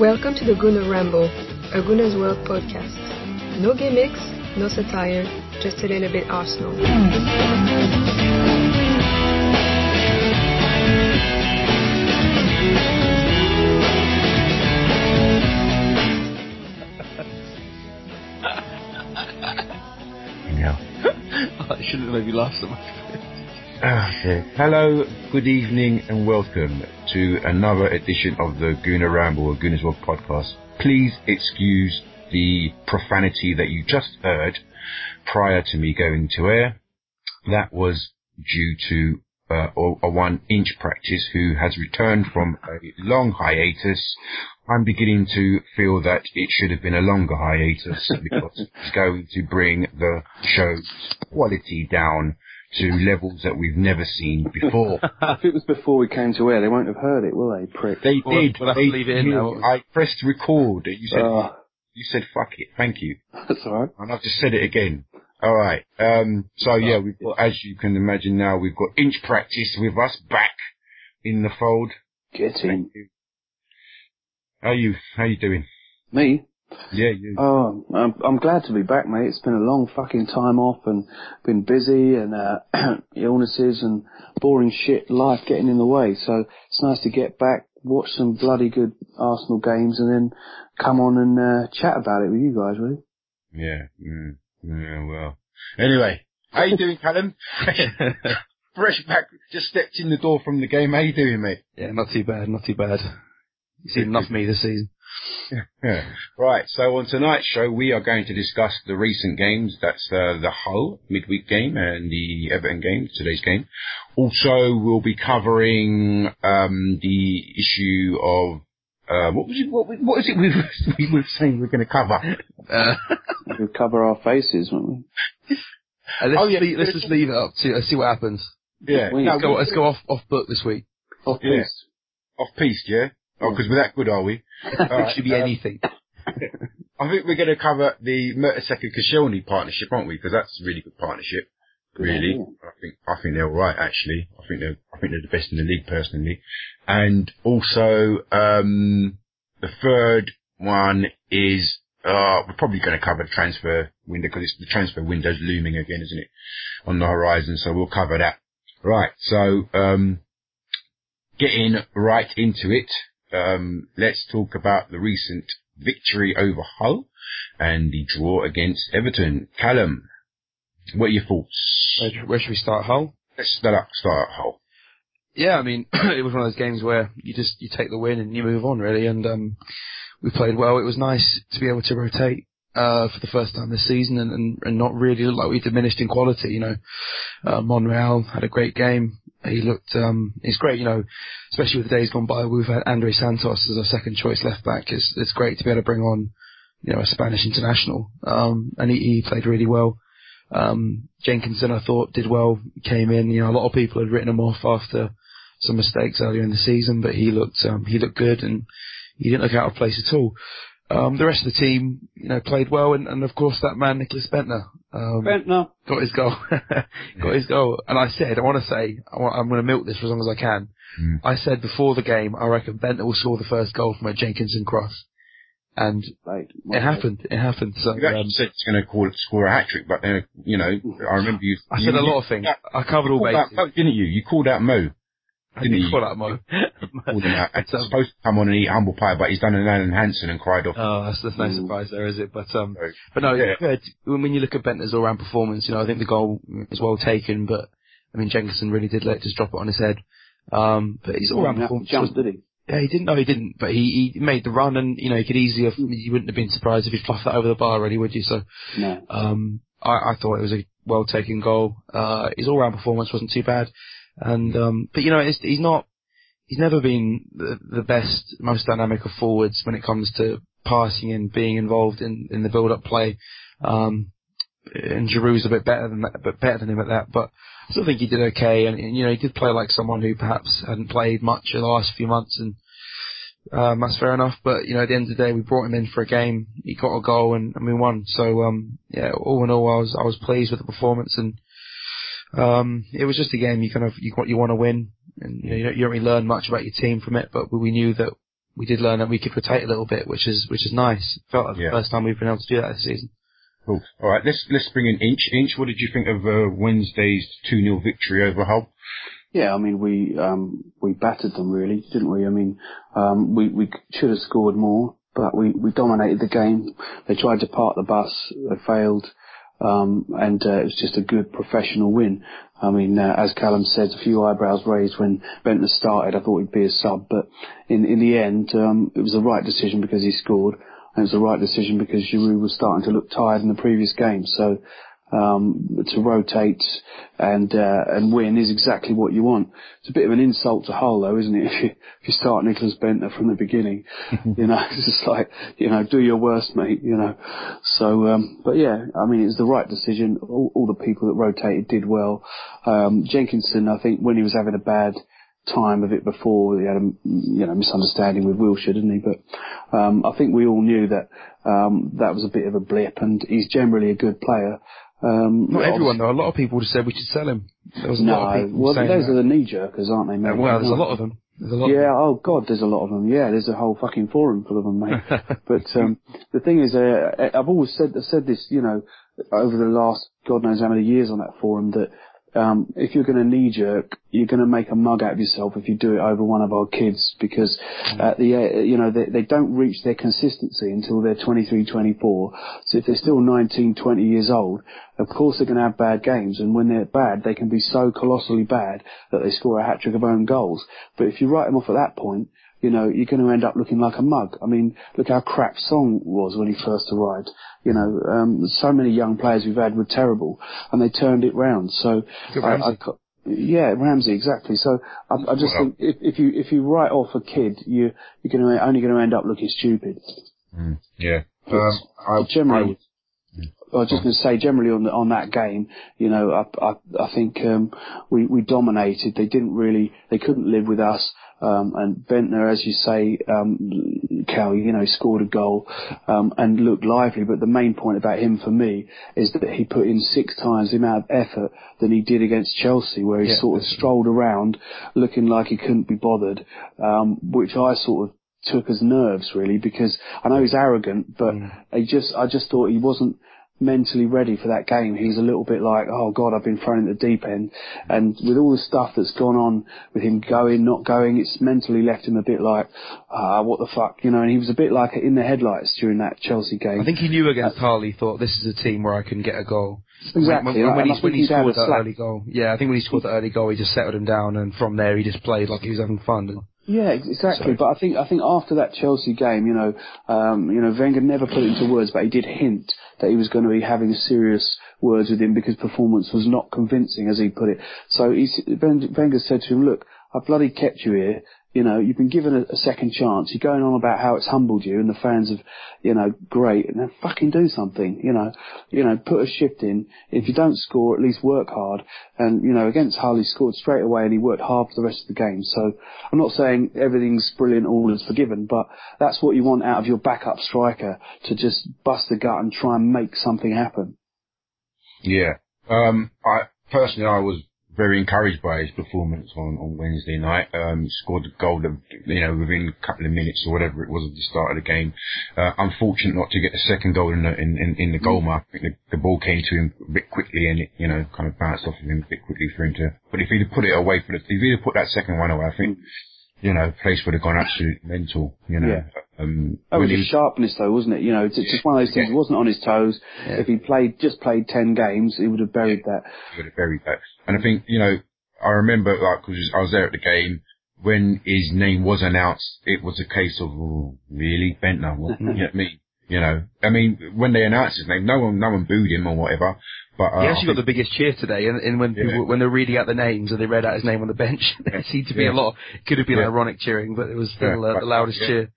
Welcome to the Gooner Ramble, a Gooner's World podcast. No gimmicks, no satire, just a little bit Arsenal. Yeah. I shouldn't have made you laugh so much. Hello, good evening, and welcome to another edition of the Gooner Ramble or Gooner's World podcast. Please excuse the profanity that you just heard prior to me going to air. That was due to uh, a one inch practice who has returned from a long hiatus. I'm beginning to feel that it should have been a longer hiatus because it's going to bring the show's quality down to levels that we've never seen before. if it was before we came to air, they won't have heard it, will they, prick? They We'll- did. we'll have to they leave it in now. I pressed record. You said Ah. you said fuck it. Thank you. That's alright. And I've just said it again. All right. Um, so yeah, we've got, as you can imagine now, we've got inch practice with us back in the fold. Get in. How you? How you doing? Me? Yeah, you. Oh, I'm, I'm glad to be back, mate. It's been a long fucking time off and been busy and uh, illnesses and boring shit, life getting in the way. So it's nice to get back, watch some bloody good Arsenal games and then come on and uh, chat about it with you guys, really. Yeah. Mm, yeah. Well. Anyway, how you doing, Callum? Fresh back. Just stepped in the door from the game. How you doing, mate? Yeah, not too bad, not too bad. You've seen enough of me this season. Yeah. Right. So on tonight's show, we are going to discuss the recent games. That's uh, the Hull midweek game and the Everton game, today's game. Also, we'll be covering um, the issue of uh, what was it? What, what is it we were, we were saying we're going to cover? Uh, We'll cover our faces, won't we? uh, let's, Oh, yeah. leave, let's just leave it up to uh, see what happens. Yeah. We- No, Let's go, let's go off off book this week. Off Yeah. piece. off piste, yeah. Oh, because we're that good, are we? All it right, should be um, anything. I think we're going to cover the Mertesacker Koscielny partnership, aren't we? Because that's a really good partnership. Really. I think I think they're all right actually. I think they're I think they're the best in the league personally. And also um the third one is uh we're probably going to cover the transfer window because the transfer window's looming again, isn't it? On the horizon, so we'll cover that. Right. So um getting right into it. Um let's talk about the recent victory over Hull and the draw against Everton. Callum, what are your thoughts? Where, where should we start? Hull? Let's start up, start at Hull. Yeah, I mean, it was one of those games where you just you take the win and you move on really, and um, we played well. It was nice to be able to rotate uh, for the first time this season and, and, and not really look like we diminished in quality. You know, uh, Monreal had a great game. He looked, um, it's great, you know, especially with the days gone by. We've had Andre Santos as our second choice left back. It's it's great to be able to bring on, you know, a Spanish international, um, and he, he played really well. Um, Jenkinson, I thought, did well. Came in. You know, a lot of people had written him off after some mistakes earlier in the season, but he looked um, he looked good and he didn't look out of place at all. Um, the rest of the team, you know, played well, and, and of course that man Nicholas Bendtner um, Bendtner. got his goal, got his goal. And I said, I want to say, I want, I'm going to milk this for as long as I can. Mm. I said before the game, I reckon Bendtner will score the first goal from a Jenkinson cross, and Late. it happened. It happened. So You actually um, said it's going to call it, score a hat trick, but then, you know, I remember you. I you, said a lot of things. called I covered all called out bases. Didn't you? You called out Mo. I didn't did you? call out Mo. Called him out. But, um, supposed to come on and eat humble pie, but he's done an Alan Hansen and cried off. Oh, that's, that's no Mm. surprise there, is it? But um, So, but no, Yeah. good. When when you look at Bendtner's all-round performance, you know, I think the goal is well taken, but I mean, Jenkinson really did let just drop it on his head. Um, but his all-round Didn't have to performance jump, was, did he? yeah, he didn't. No, he didn't. But he, he made the run, and you know, he could easily have. You wouldn't have been surprised if he fluffed that over the bar, really, would you? So, No. um, I, I thought it was a well taken goal. Uh, his all round performance wasn't too bad, and um, but you know, he's not. He's never been the, the best, most dynamic of forwards when it comes to passing and being involved in, in the build up play. Um, and Giroud's a bit better than that, but better than him at that. But I still think he did okay, and, and you know, he did play like someone who perhaps hadn't played much in the last few months, and um, that's fair enough. But you know, at the end of the day, we brought him in for a game. He got a goal, and, and we won. So um, yeah, all in all, I was I was pleased with the performance, and Um, it was just a game you kind of you you want to win, and you, know, you, don't, you don't really learn much about your team from it. But we knew that we did learn that we could rotate a little bit, which is which is nice. Felt like Yeah. the first time we've been able to do that this season. Cool. All right, let's let's bring in Inch. Inch, what did you think of uh, Wednesday's two 0 victory over Hull? Yeah, I mean, we um, we battered them really, didn't we? I mean, um, we we should have scored more, but we we dominated the game. They tried to park the bus, they failed, and uh, it was just a good professional win. I mean, uh, as Callum said, a few eyebrows raised when Bendtner started. I thought he'd be a sub, but in in the end, um, it was the right decision because he scored, and it was the right decision because Giroud was starting to look tired in the previous game. So um, to rotate and uh, and win is exactly what you want. It's a bit of an insult to Hull, though, isn't it? If you if you start Nicholas Bendtner from the beginning, you know, it's just like you know, do your worst, mate. You know, so um, but yeah, I mean, it's the right decision. All, all the people that rotated did well. Um, Jenkinson, I think, when he was having a bad time of it before. He had a you know misunderstanding with Wilshere, didn't he? But um, I think we all knew that um, that was a bit of a blip, and he's generally a good player. Um, Not everyone though. A lot of people would have said we should sell him. There was a No, lot of people well, those that. are the knee jerkers, aren't they? Uh, Mate? well, there's a lot of them. There's a lot. Yeah, Of oh god, there's a lot of them. Yeah, there's a whole fucking forum full of them, mate. but um, the thing is, uh, I've always said I've said this, you know, over the last god knows how many years on that forum that um, if you're going to knee jerk, you're going to make a mug out of yourself if you do it over one of our kids because at the uh, you know they, they don't reach their consistency until they're 23, 24. So if they're still 19, 20 years old, of course they're going to have bad games, and when they're bad, they can be so colossally bad that they score a hat trick of own goals. But if you write them off at that point, you know, you're going to end up looking like a mug. I mean, look how crap Song was when he first arrived. You know, um, so many young players we've had were terrible, and they turned it round. So, I, I, yeah, Ramsey, exactly. So, I, I just Well- think if, if you if you write off a kid, you you're going to only going to end up looking stupid. Mm, yeah. Um, I, generally, I was just going to say, generally on the, on that game, you know, I, I, I think um, we, we dominated. They didn't really, they couldn't live with us. Um, and Bendtner, as you say, um, Cal, you know, scored a goal um, and looked lively. But the main point about him for me is that he put in six times the amount of effort than he did against Chelsea, where he Yeah, sort of strolled around looking like he couldn't be bothered, um, which I sort of took as nerves really because I know he's arrogant, but I just I just thought he wasn't mentally ready for that game. He's a little bit like, oh god, I've been thrown in the deep end, and with all the stuff that's gone on with him going, not going, it's mentally left him a bit like, ah, what the fuck, you know. And he was a bit like in the headlights during that Chelsea game. I think he knew against Hull. He thought this is a team where I can get a goal. Exactly, When, when, when he, when he scored that early goal, yeah, I think when he scored that early goal, he just settled him down, and from there he just played like he was having fun. Yeah, ex- exactly. So- But I think I think after that Chelsea game, you know, um, you know, Wenger never put it into words, but he did hint that he was going to be having serious words with him because performance was not convincing, as he put it. So he's, Wenger said to him, "Look, I bloody kept you here. You know, you've been given a, a second chance. You're going on about how it's humbled you, and the fans have, you know, great. And then fucking do something. You know, you know, put a shift in. If you don't score, at least work hard. And you know, against he scored straight away, and he worked hard for the rest of the game. So I'm not saying everything's brilliant, all is forgiven, but that's what you want out of your backup striker to just bust the gut and try and make something happen. Yeah. Um, I personally, I was very encouraged by his performance on, on Wednesday night. Um, scored a goal, that, you know, within a couple of minutes or whatever it was at the start of the game. Uh, unfortunate not to get the second goal in the, in, in, in the goal mark. I think the, the ball came to him a bit quickly and it, you know, kind of bounced off of him a bit quickly for him to, but if he'd have put it away for the, if he'd have put that second one away, I think, you know, place would have gone absolute mental, you know. Yeah. Um, That was his sharpness though, wasn't it? You know, it's it's just one of those things. He wasn't on his toes. If he played, just played 10 games, he would have buried that. He would have buried that. And I think, you know, I remember, like, because I was there at the game, when his name was announced, it was a case of, oh, really? Bendtner? What, you know mean? You know, I mean, when they announced his name, no one, no one booed him or whatever, but, uh, he actually got the biggest cheer today, and, and when Yeah. people when they're reading out the names and they read out his name on the bench, there seemed to be Yeah. a lot. It could have been Yeah. ironic cheering, but it was still uh, the loudest cheer.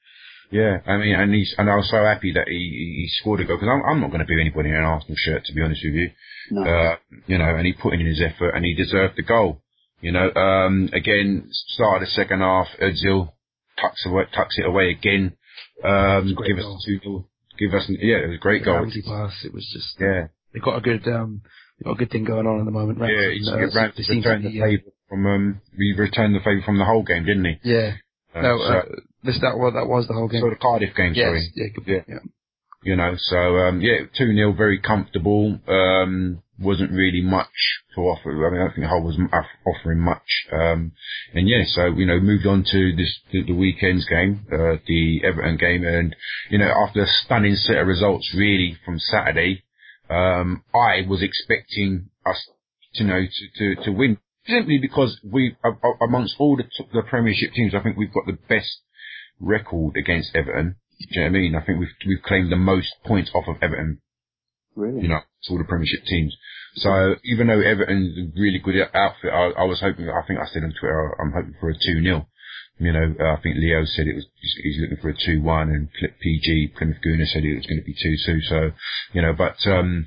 Yeah, I mean, and he's, and I was so happy that he, he he scored a goal because I'm, I'm not going to be anybody in an Arsenal shirt, to be honest with you. No. Uh, you know, and he put in his effort and he deserved the goal. You know, um, again, start of the second half, Ozil tucks away, tucks it away again. Um, a great give us two, nil- give us, yeah, it was a great goal. Ramsey pass. It was just Yeah, they got a good um got a good thing going on at the moment. Ramsey, yeah, he's, uh, Ramsey returned the favour from um, we returned the favour from the whole game, didn't he? Yeah. Uh, no, uh, this that was that was the whole game. So the Cardiff game, yes. sorry. Yeah, good, yeah. yeah. You know, so um, yeah, two 0 very comfortable. Um, wasn't really much to offer. I mean, I don't think Hull was offering much. Um, and yeah, so, you know, moved on to this, the, the weekend's game, uh, the Everton game. And, you know, after a stunning set of results really from Saturday, um, I was expecting us, to, you know, to, to, to win simply because we, amongst all the, the Premiership teams, I think we've got the best record against Everton. Do you know what I mean? I think we've, we've claimed the most points off of Everton Really? You know, it's all the Premiership teams. So even though Everton's a really good outfit, I, I was hoping, I think I said on Twitter, I'm hoping for a 2-0. You know, uh, I think Leo said it was, he's looking for a 2-1 and Flip PG, Plymouth Gooner said it was going to be 2-2. So, you know, but, um,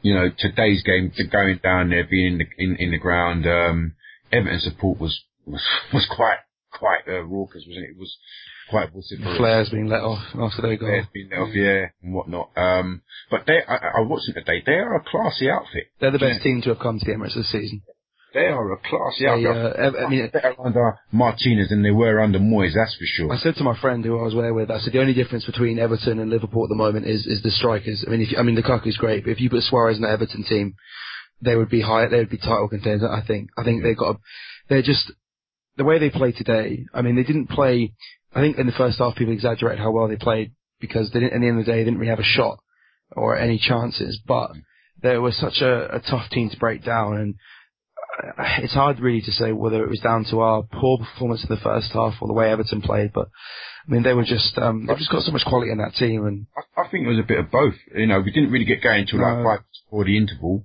you know, today's game, going down there, being in the, in, in the ground, um, Everton support was, was, was quite, quite, uh, raucous, wasn't it? It was, quite vociferous. Flares being let off after they go. Flares being let off, yeah, and whatnot. Um, but they, I, I watched it today. They are a classy outfit. They're the best yeah. team to have come to the Emirates this season. They are a classy outfit. uh, I mean, better under Martinez than they were under Moyes, that's for sure. I said to my friend who I was there with, I said the only difference between Everton and Liverpool at the moment is is the strikers. I mean, if you, I mean Lukaku's great, but if you put Suarez in the Everton team, they would be high. They would be title contenders. I think. I think they've got. A, they're just the way they play today. I mean, they didn't play I think in the first half people exaggerate how well they played because they didn't, at the end of the day they didn't really have a shot or any chances. But they were such a, a tough team to break down, and uh, it's hard really to say whether it was down to our poor performance in the first half or the way Everton played. But I mean, they were just um, they've just got so much quality in that team, and I, I think it was a bit of both. You know, we didn't really get going until no. like five before the interval.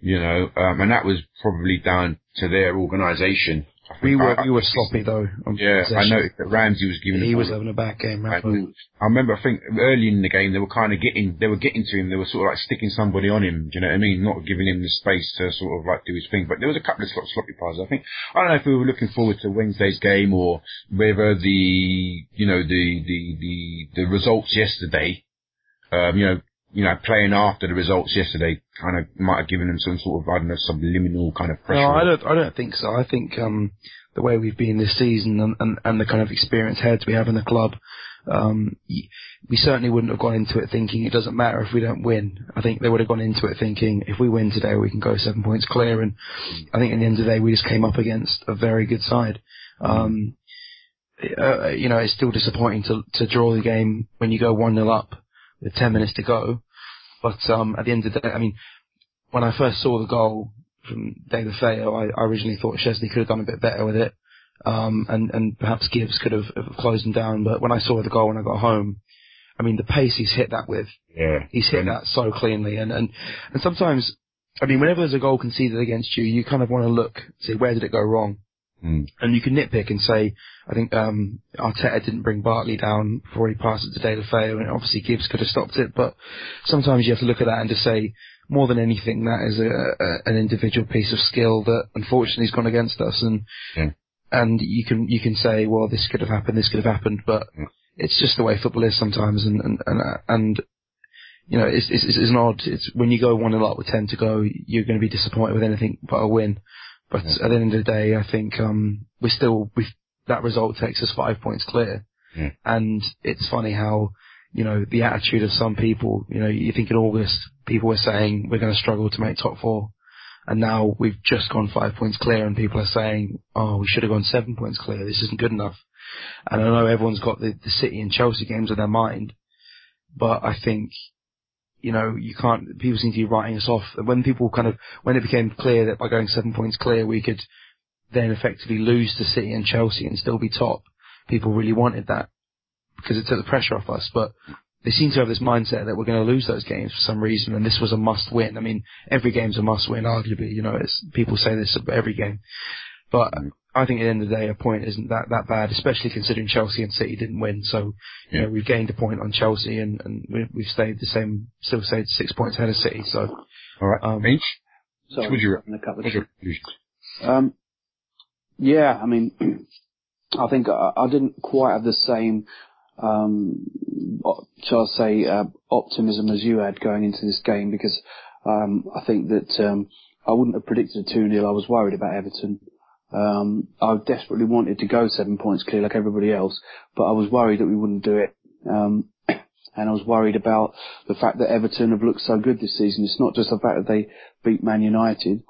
You know, um, and that was probably down to their organisation we were I, we were sloppy though. Yeah, possession. I noticed that Ramsey was giving. He was having a bad game. I, I remember, I think early in the game they were kind of getting, they were getting to him. They were sort of like sticking somebody on him. Do you know what I mean? Not giving him the space to sort of like do his thing. But there was a couple of sloppy passes. I think I don't know if we were looking forward to Wednesday's game or whether the you know the the the the results yesterday. Um, you know, you know, playing after the results yesterday kind of might have given them some sort of, I don't know, subliminal kind of pressure. No, I don't, I don't think so. I think, um, the way we've been this season and, and, and the kind of experienced heads we have in the club, um, we certainly wouldn't have gone into it thinking it doesn't matter if we don't win. I think they would have gone into it thinking if we win today, we can go seven points clear. And I think at the end of the day, we just came up against a very good side. Um, uh, you know, it's still disappointing to, to draw the game when you go 1-0 up with 10 minutes to go. But um, at the end of the day, I mean, when I first saw the goal from Deulofeu, I, I originally thought Szczesny could have done a bit better with it. Um, and, and perhaps Gibbs could have, have closed him down. But when I saw the goal when I got home, I mean, the pace he's hit that with, yeah, he's hit that so cleanly. And, and, and sometimes, I mean, whenever there's a goal conceded against you, you kind of want to look, see where did it go wrong? Mm. And you can nitpick and say, I think um, Arteta didn't bring Barkley down before he passed it to Deulofeu, and obviously Gibbs could have stopped it. But sometimes you have to look at that and just say, more than anything, that is a, a, an individual piece of skill that unfortunately has gone against us. And yeah. and you can you can say, well, this could have happened, this could have happened, but yeah. it's just the way football is sometimes. And and and, and you know, it's, it's, it's an odd. It's when you go one a lot with ten to go, you're going to be disappointed with anything but a win. But yeah. at the end of the day, I think um, we're still we that result takes us five points clear. Yeah. And it's funny how you know the attitude of some people. You know, you think in August people were saying we're going to struggle to make top four, and now we've just gone five points clear, and people are saying, oh, we should have gone seven points clear. This isn't good enough. And I know everyone's got the, the City and Chelsea games in their mind, but I think you know, you can't, people seem to be writing us off. When people kind of, when it became clear that by going seven points clear, we could then effectively lose to City and Chelsea and still be top, people really wanted that because it took the pressure off us. But they seem to have this mindset that we're going to lose those games for some reason, and this was a must win. I mean, every game's a must win, arguably. You know, it's, people say this every game. But I think at the end of the day, a point isn't that, that bad, especially considering Chelsea and City didn't win. So, you yeah. know, we've gained a point on Chelsea and, and we, have stayed the same, still stayed six points ahead of City. So, all right. Um, Finch? Sorry, would you, a couple of um, yeah, I mean, I think I, I, didn't quite have the same, um, shall I say, uh, optimism as you had going into this game because Um, I think that um, I wouldn't have predicted a 2 0. I was worried about Everton. Um, I desperately wanted to go seven points clear like everybody else, but I was worried that we wouldn't do it. Um, and I was worried about the fact that Everton have looked so good this season. It's not just the fact that they beat Man United,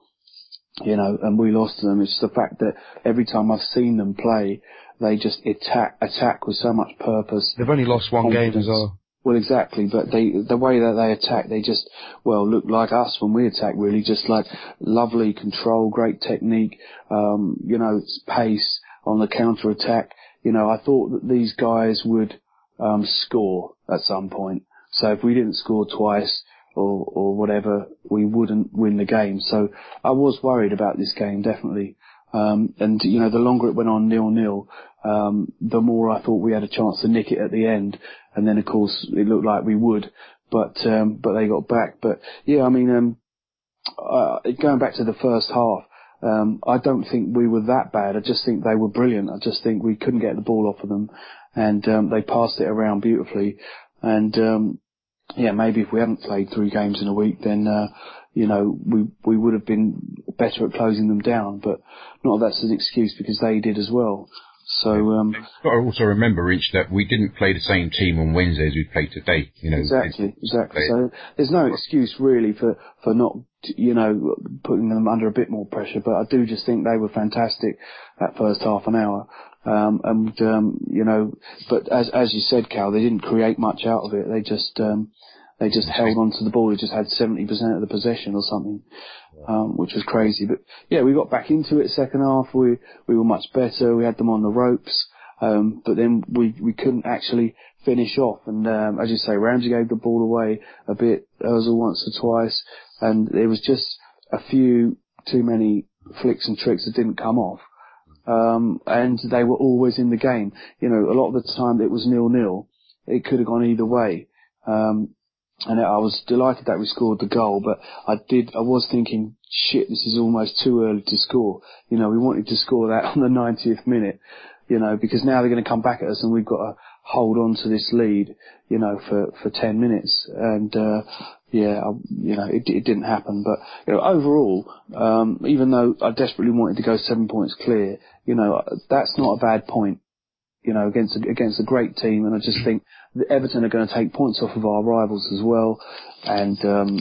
you know, and we lost to them. It's the fact that every time I've seen them play, they just attack, attack with so much purpose. They've only lost one confidence. game as well. Well, exactly, but they, the way that they attack, they just, well, look like us when we attack, really, just like lovely control, great technique, um, you know, pace on the counter attack. You know, I thought that these guys would, um, score at some point. So if we didn't score twice or, or whatever, we wouldn't win the game. So I was worried about this game, definitely. Um, and you know, the longer it went on nil nil, the more I thought we had a chance to nick it at the end. And then of course it looked like we would, but, um, but they got back. But yeah, I mean, um, uh, going back to the first half, um, I don't think we were that bad. I just think they were brilliant. I just think we couldn't get the ball off of them and, um, they passed it around beautifully. And, um, yeah, maybe if we hadn't played three games in a week, then, uh, you know, we, we would have been better at closing them down, but not that that's an excuse because they did as well. So, um, You've got to also remember, Rich, that we didn't play the same team on Wednesday as we played today. You know, exactly, exactly. So there's no excuse really for, for not, you know, putting them under a bit more pressure, but I do just think they were fantastic that first half an hour. Um, and, um, you know, but as, as you said, Cal, they didn't create much out of it. They just, um, they just held on to the ball. They just had 70% of the possession or something, um, which was crazy. But yeah, we got back into it second half. We, we were much better. We had them on the ropes. Um, but then we, we couldn't actually finish off. And, um, as you say, Ramsey gave the ball away a bit, Ozil once or twice. And there was just a few too many flicks and tricks that didn't come off. Um, and they were always in the game. You know, a lot of the time it was nil nil. It could have gone either way. Um, and I was delighted that we scored the goal, but I did, I was thinking, shit, this is almost too early to score. You know, we wanted to score that on the 90th minute, you know, because now they're going to come back at us and we've got to hold on to this lead, you know, for, for 10 minutes. And, uh, yeah, I, you know, it, it didn't happen. But, you know, overall, um, even though I desperately wanted to go seven points clear, you know, that's not a bad point you know, against a, against a great team. And I just think that Everton are going to take points off of our rivals as well. And um,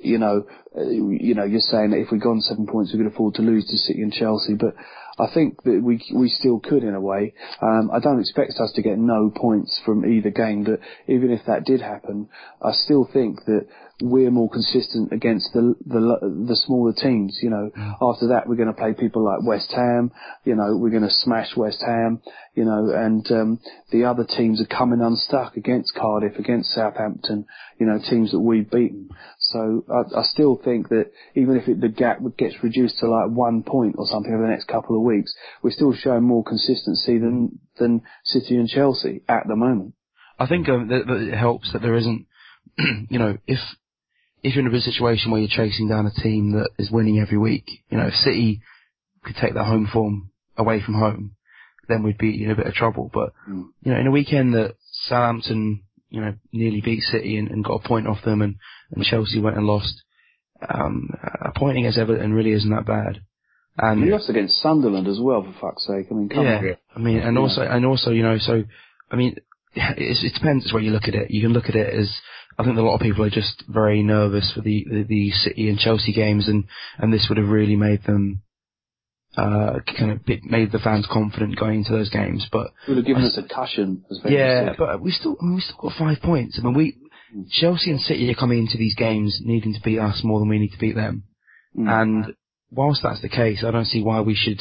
you know, uh, you know, you're saying that if we'd gone seven points, we could afford to lose to City and Chelsea, but I think that we we still could in a way. Um, I don't expect us to get no points from either game, but even if that did happen, I still think that we're more consistent against the the the smaller teams. You know, after that we're going to play people like West Ham. You know, we're going to smash West Ham. You know, and um, the other teams are coming unstuck against Cardiff, against Southampton. You know, teams that we've beaten. So I, I still think that even if it, the gap gets reduced to like one point or something over the next couple of weeks, we're still showing more consistency than than City and Chelsea at the moment. I think um, it helps that there isn't, you know, if if you're in a situation where you're chasing down a team that is winning every week, you know, if City could take their home form away from home, then we'd be in a bit of trouble. But Mm. you know, in a weekend that Southampton, you know, nearly beat City and, and got a point off them, and, and Chelsea went and lost, um, a point against Everton really isn't that bad. And We lost against Sunderland as well, for fuck's sake. I mean, come yeah, on. I mean, and Yeah. also, and also, you know, so, I mean, it's, it depends where you look at it. You can look at it as, I think a lot of people are just very nervous for the, the, the City and Chelsea games and, and this would have really made them, uh, kind of made the fans confident going into those games. But It would have given us a cushion, as yeah, but we still, I mean, we still got five points. I mean, we, Chelsea and City are coming into these games needing to beat us more than we need to beat them. Mm. And whilst that's the case, I don't see why we should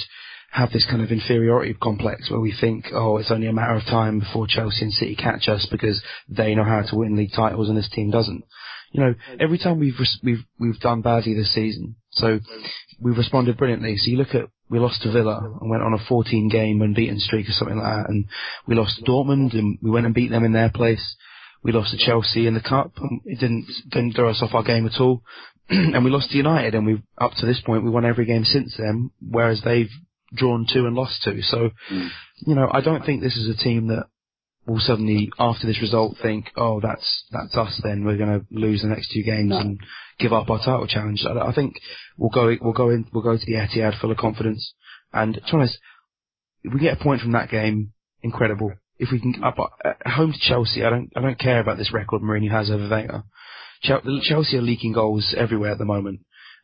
have this kind of inferiority complex where we think, oh, it's only a matter of time before Chelsea and City catch us because they know how to win league titles and this team doesn't. You know, every time we've we've we've done badly this season, so we've responded brilliantly. So you look at we lost to Villa and went on a 14 game unbeaten streak or something like that, and we lost to Dortmund and we went and beat them in their place. We lost to Chelsea in the cup. And it didn't didn't throw us off our game at all. and we lost to United, and we up to this point we won every game since then, whereas they've drawn to and lost to. So, Mm. you know, I don't think this is a team that will suddenly, after this result, think, oh, that's that's us. Then we're going to lose the next two games No. and give up our title challenge. I, I think we'll go we'll go in we'll go to the Etihad full of confidence. And to be honest, if we get a point from that game, incredible. If we can up at home to Chelsea, I don't I don't care about this record Mourinho has over Wenger. Chelsea are leaking goals everywhere at the moment.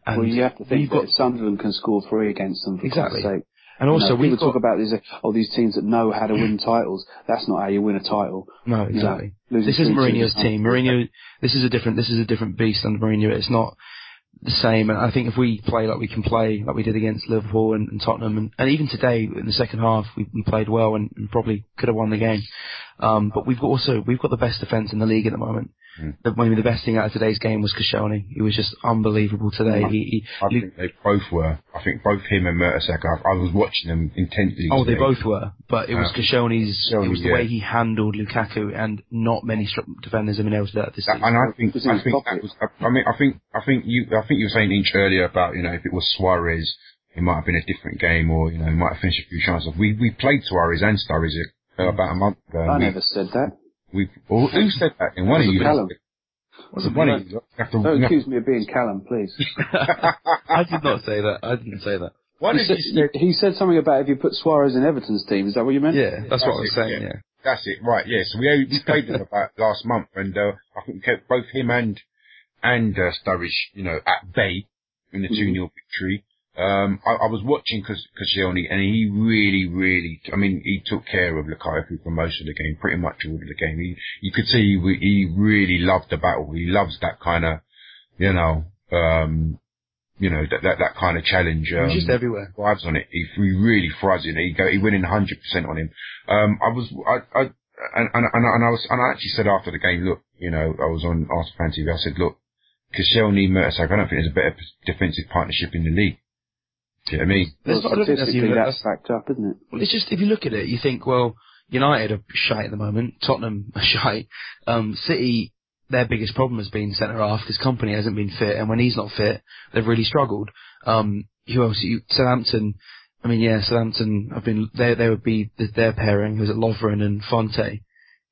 And well, you have to think that got if Sunderland can score three against them, for Exactly. And also you know, people got talk about these, oh, these teams that know how to win titles. That's not how you win a title. no you know, exactly. This isn't 3-2 Mourinho's team. Mourinho, this is a different, this is a different beast under Mourinho. It's not the same. And I think if we play like we can play, like we did against Liverpool and, and Tottenham, and, and even today in the second half, we, we played well and, and probably could have won the game. Um, but we've got also we've got the best defence in the league at the moment. Mm. The, maybe the best thing out of today's game was Koscielny. He was just unbelievable today. Mm. He, I he, think they both were. I think both him and Mertesacker. I, I was watching them intently. Oh, they both were, but it was Uh, Koscielny's. It was the yeah. way he handled Lukaku, and not many defenders have been able to do that this season. and I think It I think that was. I mean, I think I think you I think you were saying inch earlier about you know if it was Suarez, it might have been a different game, or you know, he might have finished a few chances. We we played Suarez and Sturridge uh, about a month ago. I we, never said that. We, well, who said that? In one of you. Callum. Wasn't one of you. Don't accuse me of being Callum, please. I did not say that. I didn't say that. one He of said, you said he said something about if you put Suarez in Everton's team. Is that what you meant? Yeah, that's what I was it, saying. yeah. Yeah. That's it, right? Yeah. So we we played them about last month, and uh, I think we kept both him and and uh, Sturridge, you know, at bay in the two 0 victory. Um, I, I was watching Koscielny, and he really, really, I mean, he took care of Lukaku for most of the game, pretty much all of the game. He, you could see he, he really loved the battle. He loves that kind of, you know, um, you know, that, that, that kind of challenge. He was just um, everywhere. thrives on it. He, he really thrives in it. He go, he went in 100% on him. Um, I was, I, I, and, and, and, and I was, and I actually said after the game, look, you know, I was on Arsenal Fan TV, I said, look, Koscielny, Mertesacker, I don't think there's a better defensive partnership in the league. Do you know what I mean? Well, That's not- that's statistically, even- that's backed up, isn't it? Well, it's just if you look at it, you think, well, United are shite at the moment. Tottenham are shite. Um, City, their biggest problem has been centre half because Kompany hasn't been fit, and when he's not fit, they've really struggled. Um, who else? You, Southampton. I mean, yeah, Southampton have been. They they would be th- their pairing. Who's it, Lovren and Fonte.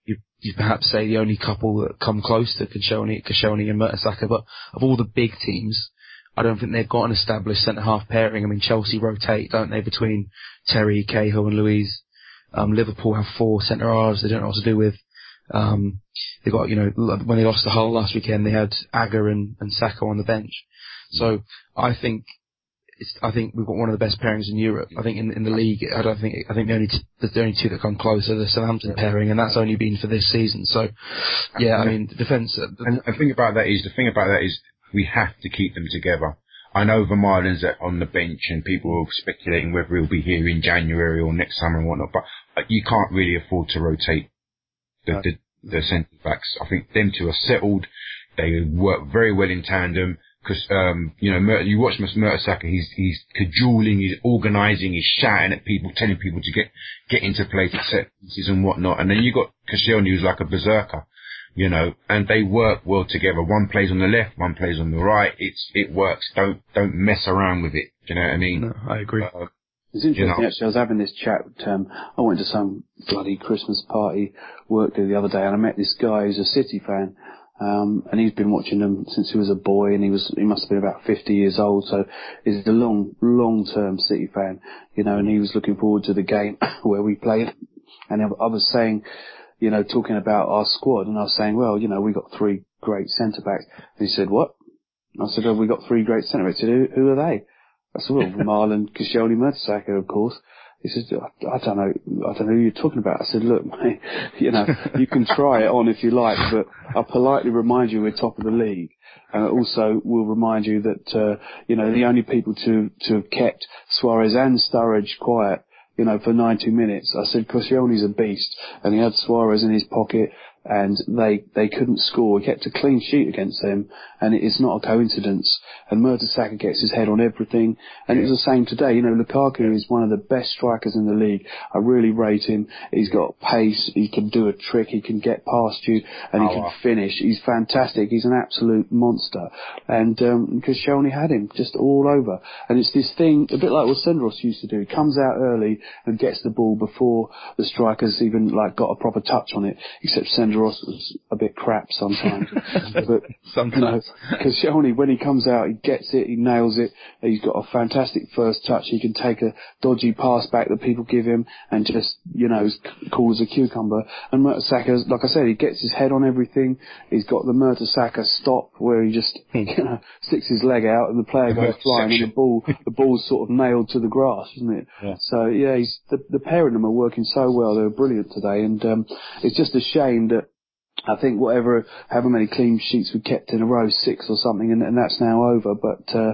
You you perhaps say the only couple that come close to Koscielny, Koscielny and Mertesacker, but of all the big teams, I don't think they've got an established centre half pairing. I mean, Chelsea rotate, don't they, between Terry, Cahill, and Luiz. Um, Liverpool have four centre halves. They don't know what to do with. Um, they got you know when they lost the Hull last weekend, they had Agger and, and Sakho on the bench. So I think it's I think we've got one of the best pairings in Europe. I think in, in the league, I don't think I think the only t- the only two that come close are the Southampton pairing, and that's only been for this season. So yeah, I mean the defence. uh, the- And the thing about that is, the thing about that is, we have to keep them together. I know Vermaelen's on the bench and people are speculating whether he'll be here in January or next summer and whatnot, but uh, you can't really afford to rotate the, the, the centre backs. I think them two are settled. They work very well in tandem. Cause, um, you know, you watch Mr. Mertesacker, he's, he's cajoling, he's organising, he's shouting at people, telling people to get, get into place, set pieces and whatnot. And then you got Koscielny who's like a berserker you know, and they work well together. One plays on the left, one plays on the right. It's it works. Don't don't mess around with it. Do you know what I mean? no, I agree. Uh, It's interesting You know. actually. I was having this chat. Um, I went to some bloody Christmas party work there the other day, and I met this guy who's a City fan, um, and he's been watching them since he was a boy, and he was he must have been about 50 years old. So he's a long long term City fan, you know, and he was looking forward to the game where we played. And I I was saying, you know, talking about our squad, and I was saying, well, you know, we got three great centre backs. And he said, what? I said, oh, we got three great centre backs. He said, who, who are they? I said, well, Marlon, Koscielny, Mertesacker, of course. He says, I, I don't know, I don't know who you're talking about. I said, look, mate, you know, you can try it on if you like, but I'll politely remind you we're top of the league. And also will remind you that, uh, you know, the only people to, to have kept Suarez and Sturridge quiet, you know, for 90 minutes. I said, Koscielny's a beast. And he had Suarez in his pocket, and they they couldn't score. He kept a clean sheet against them, and it's not a coincidence. And Mertesacker gets his head on everything, and it was the same today. You know, Lukaku is one of the best strikers in the league. I really rate him. He's got pace. He can do a trick. He can get past you, and he Oh, can wow. finish. He's fantastic. He's an absolute monster. And because um, Koscielny had him just all over. And it's this thing, a bit like what Senderos used to do. He comes out early and gets the ball before the strikers even like got a proper touch on it. Except Senderos was a bit crap sometimes. but you know, Sometimes. When he comes out, he gets it, he nails it. He's got a fantastic first touch. He can take a dodgy pass back that people give him and just, you know, is cool as a cucumber. And Mertesacker, like I said, he gets his head on everything. He's got the Mertesacker stop where he just, you know, sticks his leg out and the player goes flying and the ball, the ball's sort of nailed to the grass, isn't it? Yeah. So yeah, he's, the, the pair of them are working so well. They were brilliant today and, um, it's just a shame that I think whatever, however many clean sheets we kept in a row, six or something, and, and that's now over. But uh,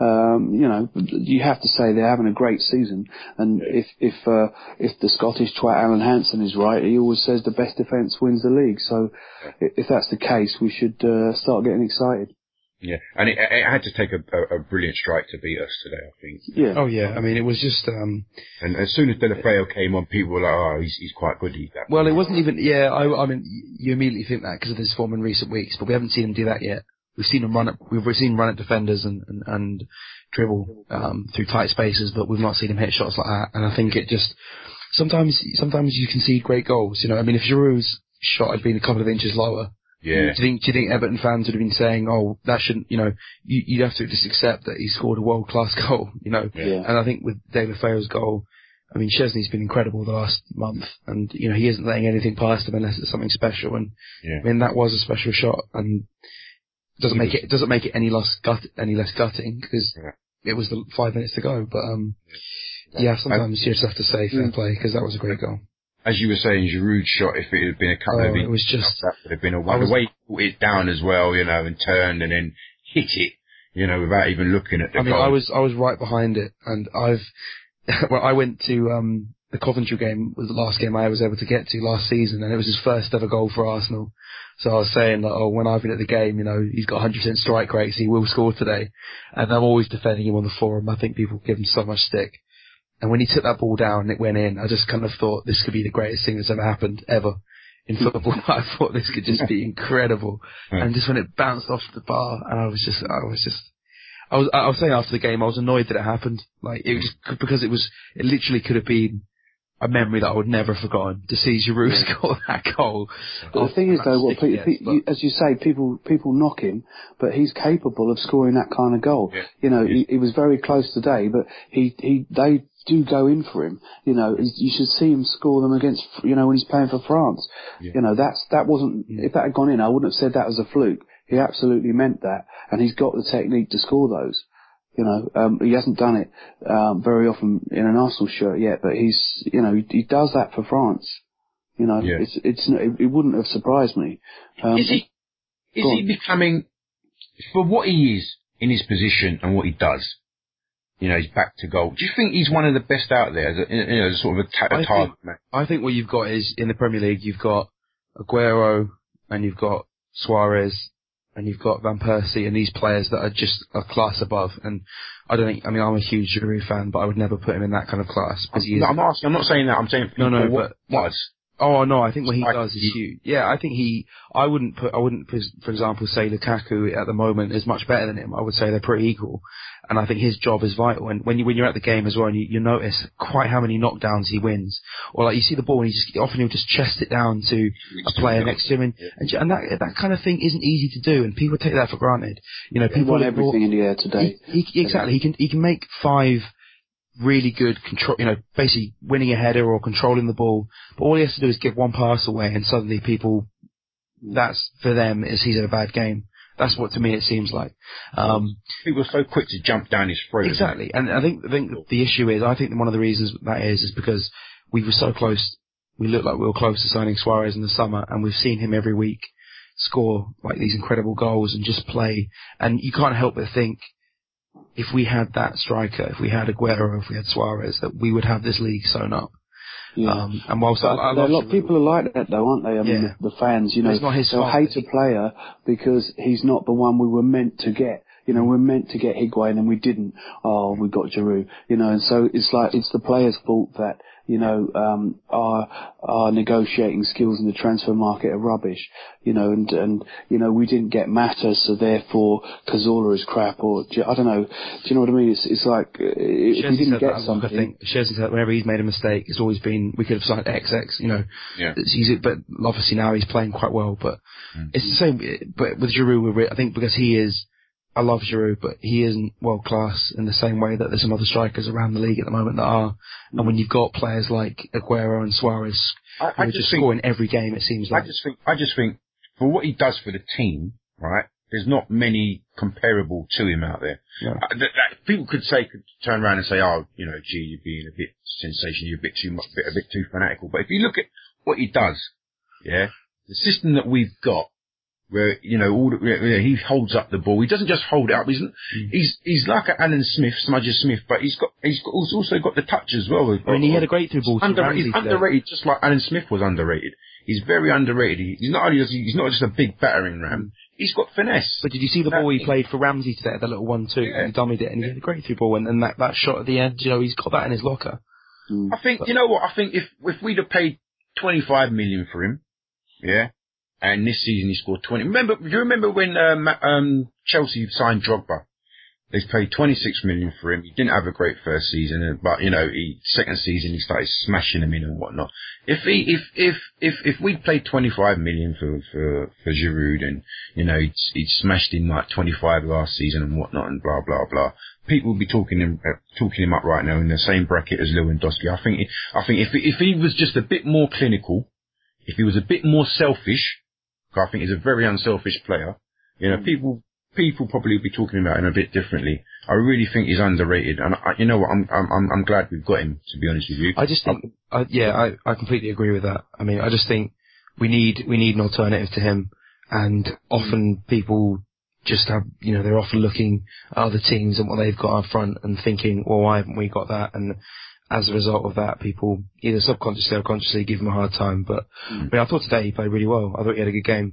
um, you know, you have to say they're having a great season. And if if uh, if the Scottish twat Alan Hansen is right, he always says the best defence wins the league. So if that's the case, we should uh, start getting excited. Yeah, and it, it had to take a, a, a brilliant strike to beat us today, I think. Yeah. Oh yeah, I mean it was just um And as soon as Deulofeu came on, people were like, "Oh, he's he's quite good." He's that. well it wasn't even yeah I I mean you immediately think that because of his form in recent weeks, but we haven't seen him do that yet. We've seen him run at we've seen him run at defenders and and, and dribble um through tight spaces, but we've not seen him hit shots like that. And I think it just sometimes sometimes you concede great goals. You know, I mean if Giroud's shot had been a couple of inches lower, Yeah, do you think do you think Everton fans would have been saying, "Oh, that shouldn't," you know, you you have to just accept that he scored a world class goal, you know? Yeah. And I think with Deulofeu's goal, I mean, Szczesny's been incredible the last month, and you know he isn't letting anything past him unless it's something special. And Yeah. I mean that was a special shot, and doesn't make it doesn't make it any less gut any less gutting because Yeah. it was the five minutes to go. But um, yeah, sometimes you just have to say fair Mm. play because that was a great goal. As you were saying, Giroud's shot. If it had been a couple Oh, of it was just that would have been a one. the way he put it down as well, you know, and turned and then hit it, you know, without even looking at the I mean, goal. I was I was right behind it, and I've well, I went to um, the Coventry game was the last game I was able to get to last season, and it was his first ever goal for Arsenal. So I was saying that, oh, when I've been at the game, you know, he's got 100% strike rate, so he will score today. And I'm always defending him on the forum. I think people give him so much stick. And when he took that ball down and it went in, I just kind of thought this could be the greatest thing that's ever happened ever in football. I thought this could just be incredible. Yeah. And just when it bounced off the bar, and I was just, I was just, I was, I was saying after the game, I was annoyed that it happened. Like it was because it was, it literally could have been a memory that I would never have forgotten to see Giroud score that goal. But the thing is, though, what Sticky pe- yes, but- you, as you say, people people knock him, but he's capable of scoring that kind of goal. Yeah. You know, He he, he was very close today, but he he they do go in for him. You know, you should see him score them against. You know, when he's playing for France. Yeah. You know, that's that wasn't. If that had gone in, I wouldn't have said that was a fluke. He absolutely meant that, and he's got the technique to score those. You know, um, he hasn't done it um, very often in an Arsenal shirt yet, but he's, you know, he, he does that for France. You know, Yeah. it's it's it, it wouldn't have surprised me. Um, is he is he becoming for what he is in his position and what he does? You know, he's back to goal. Do you think he's one of the best out there? As a, you know, sort of a, ta- I target think-? I think what you've got is in the Premier League, you've got Aguero and you've got Suarez and you've got Van Persie and these players that are just a class above. And I don't think, I mean, I'm a huge Giroud fan, but I would never put him in that kind of class because he is. No, I'm asking. I'm not saying that. I'm saying No, no, what but- does. Oh no, I think what he does is huge. Yeah, I think he. I wouldn't put. I wouldn't, for example, say Lukaku at the moment is much better than him. I would say they're pretty equal, and I think his job is vital. And when you when you're at the game as well, and you, you notice quite how many knockdowns he wins, or like you see the ball and he just often he'll just chest it down to a player next to him, and and, and that that kind of thing isn't easy to do, and people take that for granted. You know, he people won everything in the air today. he, he, exactly. He can he can make five really good control. You know, basically winning a header or controlling the ball. But all he has to do is give one pass away, and suddenly people, that's for them is he's had a bad game. That's what to me it seems like. Um, People are so quick to jump down his throat. exactly, and I think I think the issue is I think one of the reasons that is is because we were so close. We looked like we were close to signing Suarez in the summer, and we've seen him every week score like these incredible goals and just play. And you can't help but think if we had that striker, if we had Aguero, if we had Suarez, that we would have this league sewn up. Yeah. Um, and whilst I, I a lot of people are like that though, aren't they? I mean, yeah. the, the, fans, you know, it's not his they'll hate a player because he's not the one we were meant to get. You know, we're meant to get Higuain and we didn't. Oh, we got Giroud. You know, and so it's like it's the player's fault that you know, um, our, our negotiating skills in the transfer market are rubbish, you know, and, and, you know, we didn't get Mata, so therefore Cazorla is crap, or, I don't know, do you know what I mean? It's, it's like, uh, if we didn't get something. I think Chelsea said whenever he's made a mistake, it's always been, we could have signed XX, you know. Yeah. He's, but obviously now he's playing quite well, but mm-hmm. it's the same, but with Giroud, I think because he is, I love Giroud, but he isn't world class in the same way that there's some other strikers around the league at the moment that are. And when you've got players like Aguero and Suarez I, I just, just think, scoring every game, it seems like. I just think, I just think for what he does for the team, right? There's not many comparable to him out there. Yeah. Uh, that, that people could say, could turn around and say, "Oh, you know, gee, you're being a bit sensational, you're a bit too much, a bit, a bit too fanatical." But if you look at what he does, yeah, the system that we've got where you know all the, yeah, he holds up the ball. He doesn't just hold it up. He's mm. he's he's like an Alan Smith, Smudger Smith, but he's got he's got, also got the touch as well. I mean, he had a great through ball. Under, he's underrated, just like Alan Smith was underrated. He's very underrated. He's not only does he, he's not just a big battering ram. He's got finesse. But did you see the ball he played for Ramsey today? The little one-two, yeah. he dummied it, and he had a great through ball. And, and that that shot at the end, you know, he's got that in his locker. Mm. I think but, you know what? I think if if we'd have paid twenty-five million for him, yeah, and this season he scored 20. Remember, do you remember when um, um, Chelsea signed Drogba? They paid 26 million for him. He didn't have a great first season, but you know, he second season he started smashing them in and whatnot. If he, if if if if we'd played 25 million for for for Giroud and you know he'd, he'd smashed in like 25 last season and whatnot and blah blah blah, people would be talking him uh, talking him up right now in the same bracket as Lewandowski. I think I think if if he was just a bit more clinical, if he was a bit more selfish, I think he's a very unselfish player. You know, mm. people people probably be talking about him a bit differently. I really think he's underrated, and I, you know what? I'm I'm I'm glad we've got him. To be honest with you, I just think, I, yeah, I I completely agree with that. I mean, I just think we need we need an alternative to him, and often people just have you know they're often looking at other teams and what they've got up front and thinking, well, why haven't we got that? And as a result of that, people either subconsciously or consciously give him a hard time. But mm. I mean, I thought today he played really well. I thought he had a good game.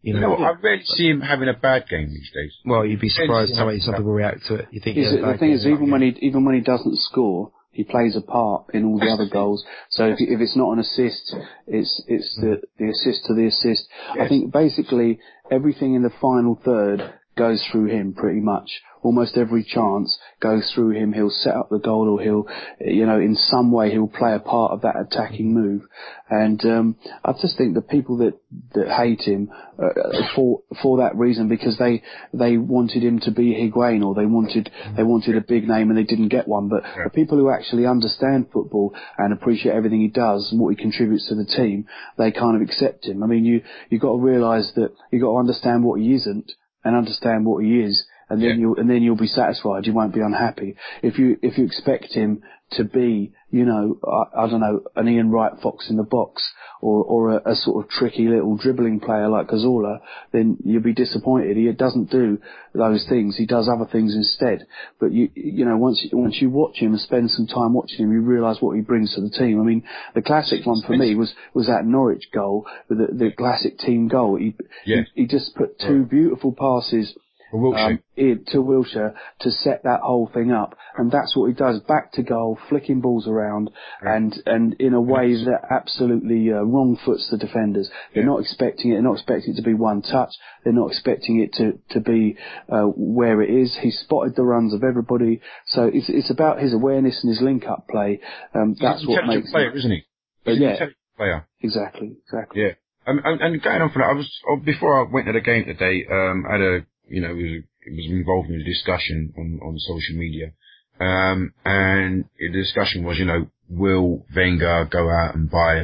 You know, you know I rarely see him having a bad game these days. Well, you'd be surprised how some people react to it. You think is, the thing is, even when he even when he doesn't score, he plays a part in all the other goals. So if, if it's not an assist, it's it's the the assist to the assist. Yes. I think basically everything in the final third goes through him pretty much. Almost every chance goes through him. He'll set up the goal or he'll, you know, in some way he'll play a part of that attacking move. And, um, I just think the people that, that hate him, uh, for, for that reason because they, they wanted him to be Higuain or they wanted, they wanted a big name and they didn't get one. But the people who actually understand football and appreciate everything he does and what he contributes to the team, they kind of accept him. I mean, you, you got to realise that you got to understand what he isn't and understand what he is, and then yeah. you'll and then you'll be satisfied. You won't be unhappy if you if you expect him to be, you know, I, I don't know, an Ian Wright fox in the box or or a, a sort of tricky little dribbling player like Cazorla, then you'll be disappointed. He doesn't do those things. He does other things instead. But you you know once once you watch him and spend some time watching him, you realise what he brings to the team. I mean, the classic one for me was was that Norwich goal, the the classic team goal. He yeah. he, he just put two beautiful passes um, to Wilshere to set that whole thing up. And that's what he does, back to goal, flicking balls around, and, and in a way that absolutely uh, wrong foots the defenders. They're yeah. not expecting it, they're not expecting it to be one touch, they're not expecting it to, to be uh, where it is. He spotted the runs of everybody, so it's, it's about his awareness and his link-up play. Um, that's what makes player, him, isn't he? He's yeah, player. Exactly, exactly. Yeah. Um, and, and going on from that, I was, oh, before I went to the game today, um, I had a you know, it was, was involved in a discussion on, on social media. Um, and the discussion was, you know, will Wenger go out and buy,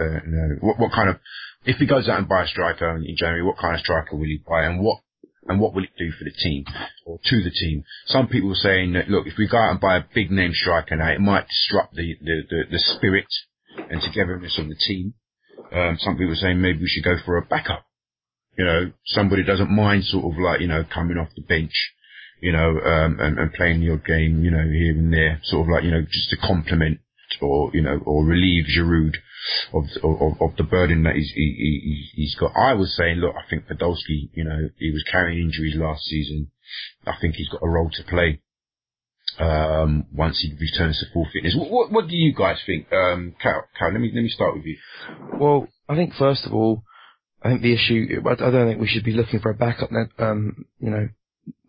uh, you know, what, what kind of, if he goes out and buy a striker in January, what kind of striker will he buy and what, and what will it do for the team or to the team? Some people are saying that, look, if we go out and buy a big name striker now, it might disrupt the, the, the, the spirit and togetherness of the team. Um, some people are saying maybe we should go for a backup you know, somebody doesn't mind sort of like, you know, coming off the bench, you know, um, and, and playing your game, you know, here and there, sort of like, you know, just to complement or you know or relieve Giroud of of, of the burden that he's he, he, he's got. I was saying, look, I think Podolski, you know, he was carrying injuries last season. I think he's got a role to play um, once he returns to full fitness. What, what, what do you guys think, um, Cal, Cal? Let me let me start with you. Well, I think first of all, I think the issue. I don't think we should be looking for a backup, um, you know,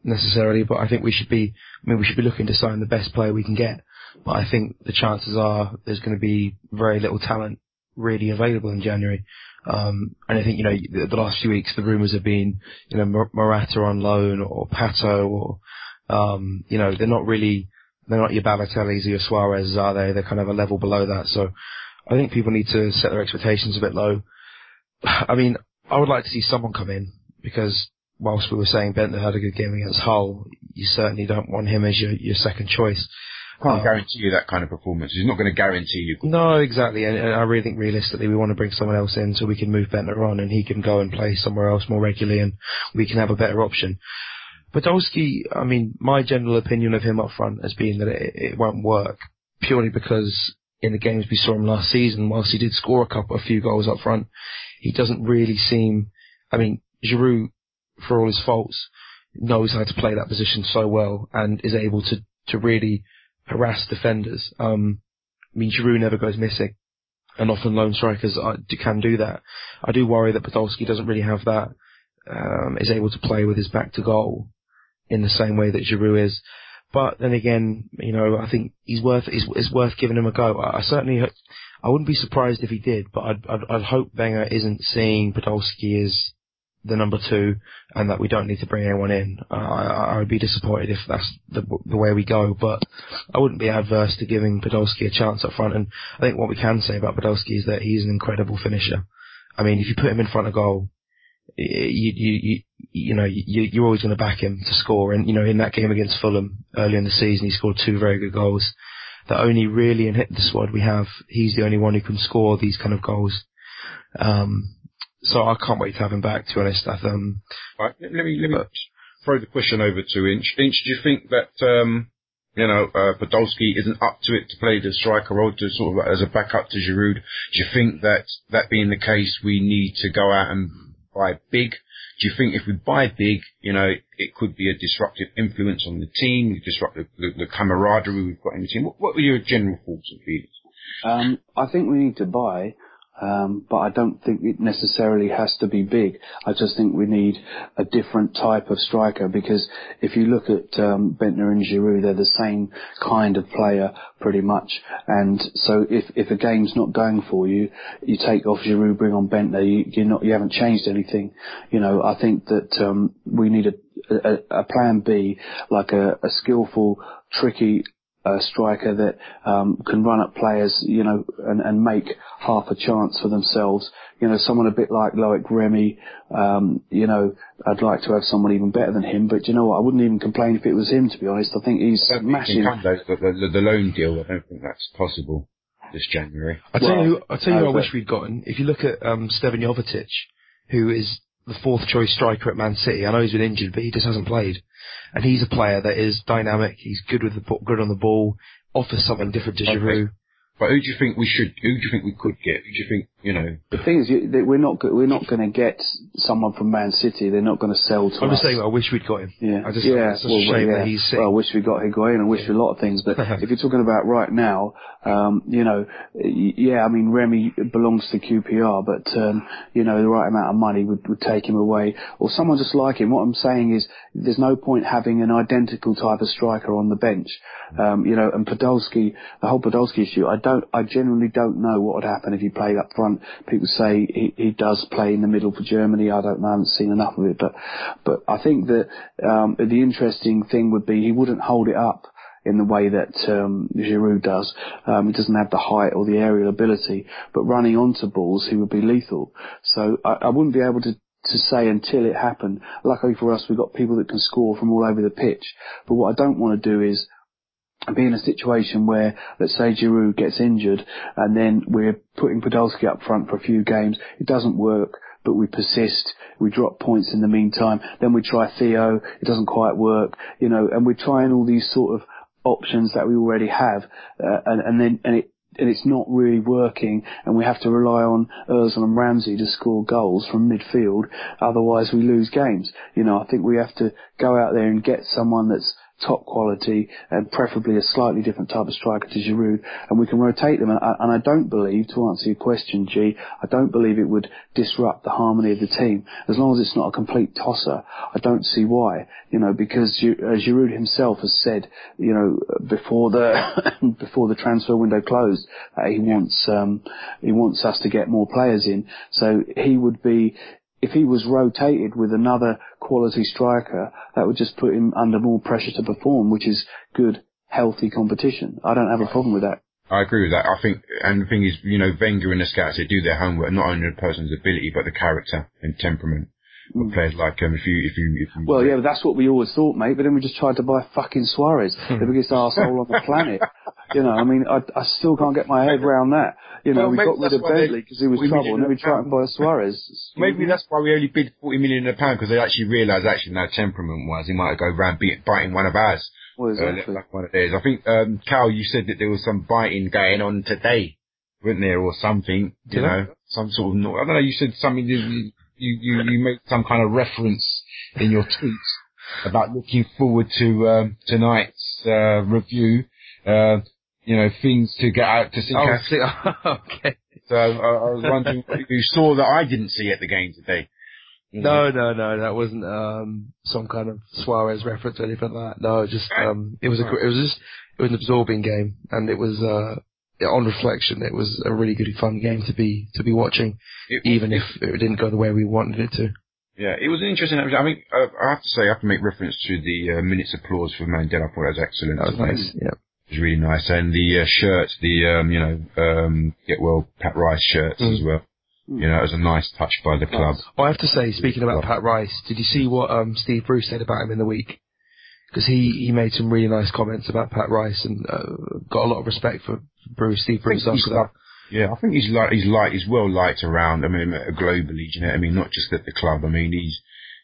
necessarily, but I think we should be. I mean, we should be looking to sign the best player we can get. But I think the chances are there's going to be very little talent really available in January. Um, and I think, you know, the, the last few weeks, the rumours have been, you know, Morata on loan or Pato or, um, you know, they're not really, they're not your Balotellis or your Suarez, are they? They're kind of a level below that. So I think people need to set their expectations a bit low. I mean, I would like to see someone come in because whilst we were saying Bendtner had a good game against Hull, you certainly don't want him as your, your second choice. Can't um, guarantee you that kind of performance. He's not going to guarantee you. No, exactly. And, and, I really think realistically, we want to bring someone else in so we can move Bendtner on and he can go and play somewhere else more regularly and we can have a better option. Podolski, I mean, my general opinion of him up front has been that it, it won't work purely because in the games we saw him last season, whilst he did score a couple, a few goals up front, he doesn't really seem. I mean, Giroud, for all his faults, knows how to play that position so well and is able to to really harass defenders. Um, I mean, Giroud never goes missing, and often lone strikers are, can do that. I do worry that Podolski doesn't really have that. Um, is able to play with his back to goal in the same way that Giroud is. But then again, you know, I think he's worth it's, it's worth giving him a go. I, I, certainly, I wouldn't be surprised if he did, but I'd, I'd, I'd hope Wenger isn't seeing Podolski as the number two and that we don't need to bring anyone in. Uh, I, I would be disappointed if that's the, the way we go, but I wouldn't be adverse to giving Podolski a chance up front. And I think what we can say about Podolski is that he's an incredible finisher. I mean, if you put him in front of goal, you you you, know you, you're always going to back him to score. And you know, in that game against Fulham earlier in the season, he scored two very good goals. That only really in the squad we have, he's the only one who can score these kind of goals. Um, so I can't wait to have him back. To be honest, I, um, right, let me let me but, throw the question over to Inch. Inch, do you think that um, you know uh, Podolski isn't up to it to play the striker role to sort of as a backup to Giroud? Do you think that that being the case, we need to go out and buy big? Do you think if we buy big, you know, it could be a disruptive influence on the team, disrupt the, the, the camaraderie we've got in the team? What, what are your general thoughts and feelings? Um, I think we need to buy um, but I don't think it necessarily has to be big. I just think we need a different type of striker because if you look at um, Bendtner and Giroud, they're the same kind of player pretty much. And so if if a game's not going for you, you take off Giroud, bring on Bendtner. You, you're not you haven't changed anything. You know, I think that um, we need a, a, a plan B, like a, a skillful, tricky a striker that um, can run at players, you know, and, and make half a chance for themselves. You know, someone a bit like Loic Remy. Um, you know, I'd like to have someone even better than him. But you know what? I wouldn't even complain if it was him. To be honest, I think he's I smashing. Think the, the, the loan deal, I don't think that's possible this January. I tell well, you, I tell you, I wish we'd gotten. If you look at um, Stevan Jovetic, who is the fourth choice striker at Man City. I know he's been injured, but he just hasn't played. And he's a player that is dynamic. He's good with the good on the ball, offers something different to Giroud. But who do you think we should? Who do you think we could get? Who do you think you know? The thing is, we're not we're not going to get someone from Man City. They're not going to sell to I'm us. just saying, I wish we'd got him. Yeah, I just yeah. It's well, a shame yeah. that he's sick. Well, I wish we got Higuain. I wish yeah. a lot of things. But if you're talking about right now, um, you know, yeah, I mean, Remy belongs to QPR, but um, you know, the right amount of money would, would take him away, or someone just like him. What I'm saying is, there's no point having an identical type of striker on the bench. Um, you know, and Podolski, the whole Podolski issue. I don't, I generally don't know what would happen if he played up front. People say he, he does play in the middle for Germany. I don't know. I haven't seen enough of it, but but I think that um, the interesting thing would be he wouldn't hold it up in the way that um, Giroud does. Um, he doesn't have the height or the aerial ability, but running onto balls, he would be lethal. So I, I wouldn't be able to to say until it happened. Luckily for us, we've got people that can score from all over the pitch. But what I don't want to do is be in a situation where, let's say Giroud gets injured and then we're putting Podolski up front for a few games. It doesn't work, but we persist. We drop points in the meantime. Then we try Theo. It doesn't quite work, you know, and we're trying all these sort of options that we already have. Uh, and, and then, and it, and it's not really working, and we have to rely on Ozil and Ramsey to score goals from midfield. Otherwise, we lose games. You know, I think we have to go out there and get someone that's top quality and preferably a slightly different type of striker to Giroud, and we can rotate them. And I, and I don't believe, to answer your question, G, I don't believe it would disrupt the harmony of the team as long as it's not a complete tosser. I don't see why, you know, because uh, Giroud himself has said, you know, before the before the transfer window closed, he wants um, he wants us to get more players in. So he would be if he was rotated with another quality striker, that would just put him under more pressure to perform, which is good, healthy competition. I don't have a problem with that. I agree with that. I think, and the thing is, you know, Wenger and the scouts, they do their homework, not only the person's ability, but the character and temperament mm. players like him. If you, if you, if you. Well, yeah, but that's what we always thought, mate. But then we just tried to buy fucking Suarez, the biggest arsehole on the planet. You know, I mean, I, I still can't get my head around that. You know, well, we got rid of Bentley because he was trouble, and then we tried to buy Suarez. Maybe that's why we only bid 40 million in a pound, because they actually realised actually now temperament wise, he might go round beat, biting one of ours. Well, exactly. Uh, like one of theirs. I think, um, Cal, you said that there was some biting going on today, wasn't there, or something, you Did know, I? some sort of, I don't know, you said something, you, you, you, made some kind of reference in your tweets about looking forward to, um, tonight's, uh, review. Uh, you know, things to get out to see. Oh, see, okay. So I, I was wondering if you saw that I didn't see at the game today. No, no, no, that wasn't um, some kind of Suarez reference or anything like that. No, just um, it was a, it was just it was an absorbing game, and it was uh, on reflection, it was a really good, fun game to be to be watching, it, even if it didn't go the way we wanted it to. Yeah, it was an interesting. I mean, I have to say, I have to make reference to the uh, minutes applause for Mandela. I thought that was excellent. That was nice. Yeah it was really nice. And the uh, shirts, the um, you know, um, get well Pat Rice shirts mm. as well. You know, it was a nice touch by the club. I have to say, speaking about Pat Rice, did you see what um, Steve Bruce said about him in the week? Because he, he made some really nice comments about Pat Rice and uh, got a lot of respect for Bruce, Steve Bruce after that. Yeah, I think he's like he's like he's well liked around. I mean, globally, you know. I mean, not just at the club. I mean, he's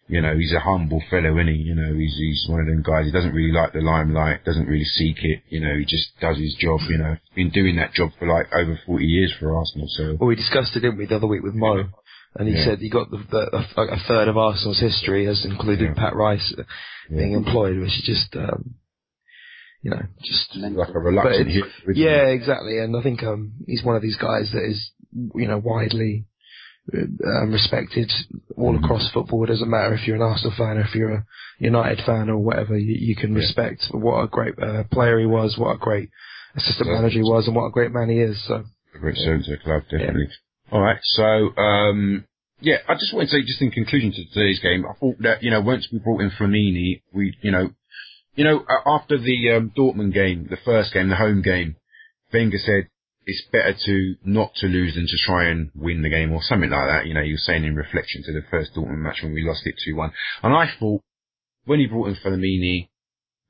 you know, he's a humble fellow, isn't he? You know, he's he's one of them guys. He doesn't really like the limelight, doesn't really seek it. You know, he just does his job. You know, been doing that job for like over forty years for Arsenal. So well, we discussed it, didn't we, the other week with Mo, and he yeah. said he got the, the a, a, third of Arsenal's history has included yeah. Pat Rice being yeah. employed, which is just. Um, you know, just like a reluctant hit. Yeah, exactly. And I think um, he's one of these guys that is, you know, widely um, respected all mm-hmm. across football. It doesn't matter if you're an Arsenal fan or if you're a United fan or whatever. You, you can respect what a great uh, player he was, what a great assistant manager he was, and what a great man he is. So a great servant to the club, definitely. All right, so um, yeah, I just want to say, just in conclusion to today's game, I thought that you know once we brought in Flamini, we you know, you know after the um, Dortmund game, the first game, the home game, Wenger said it's better to not to lose than to try and win the game or something like that. You know, you were saying in reflection to the first Dortmund match when we lost it 2-1. And I thought when he brought in Flamini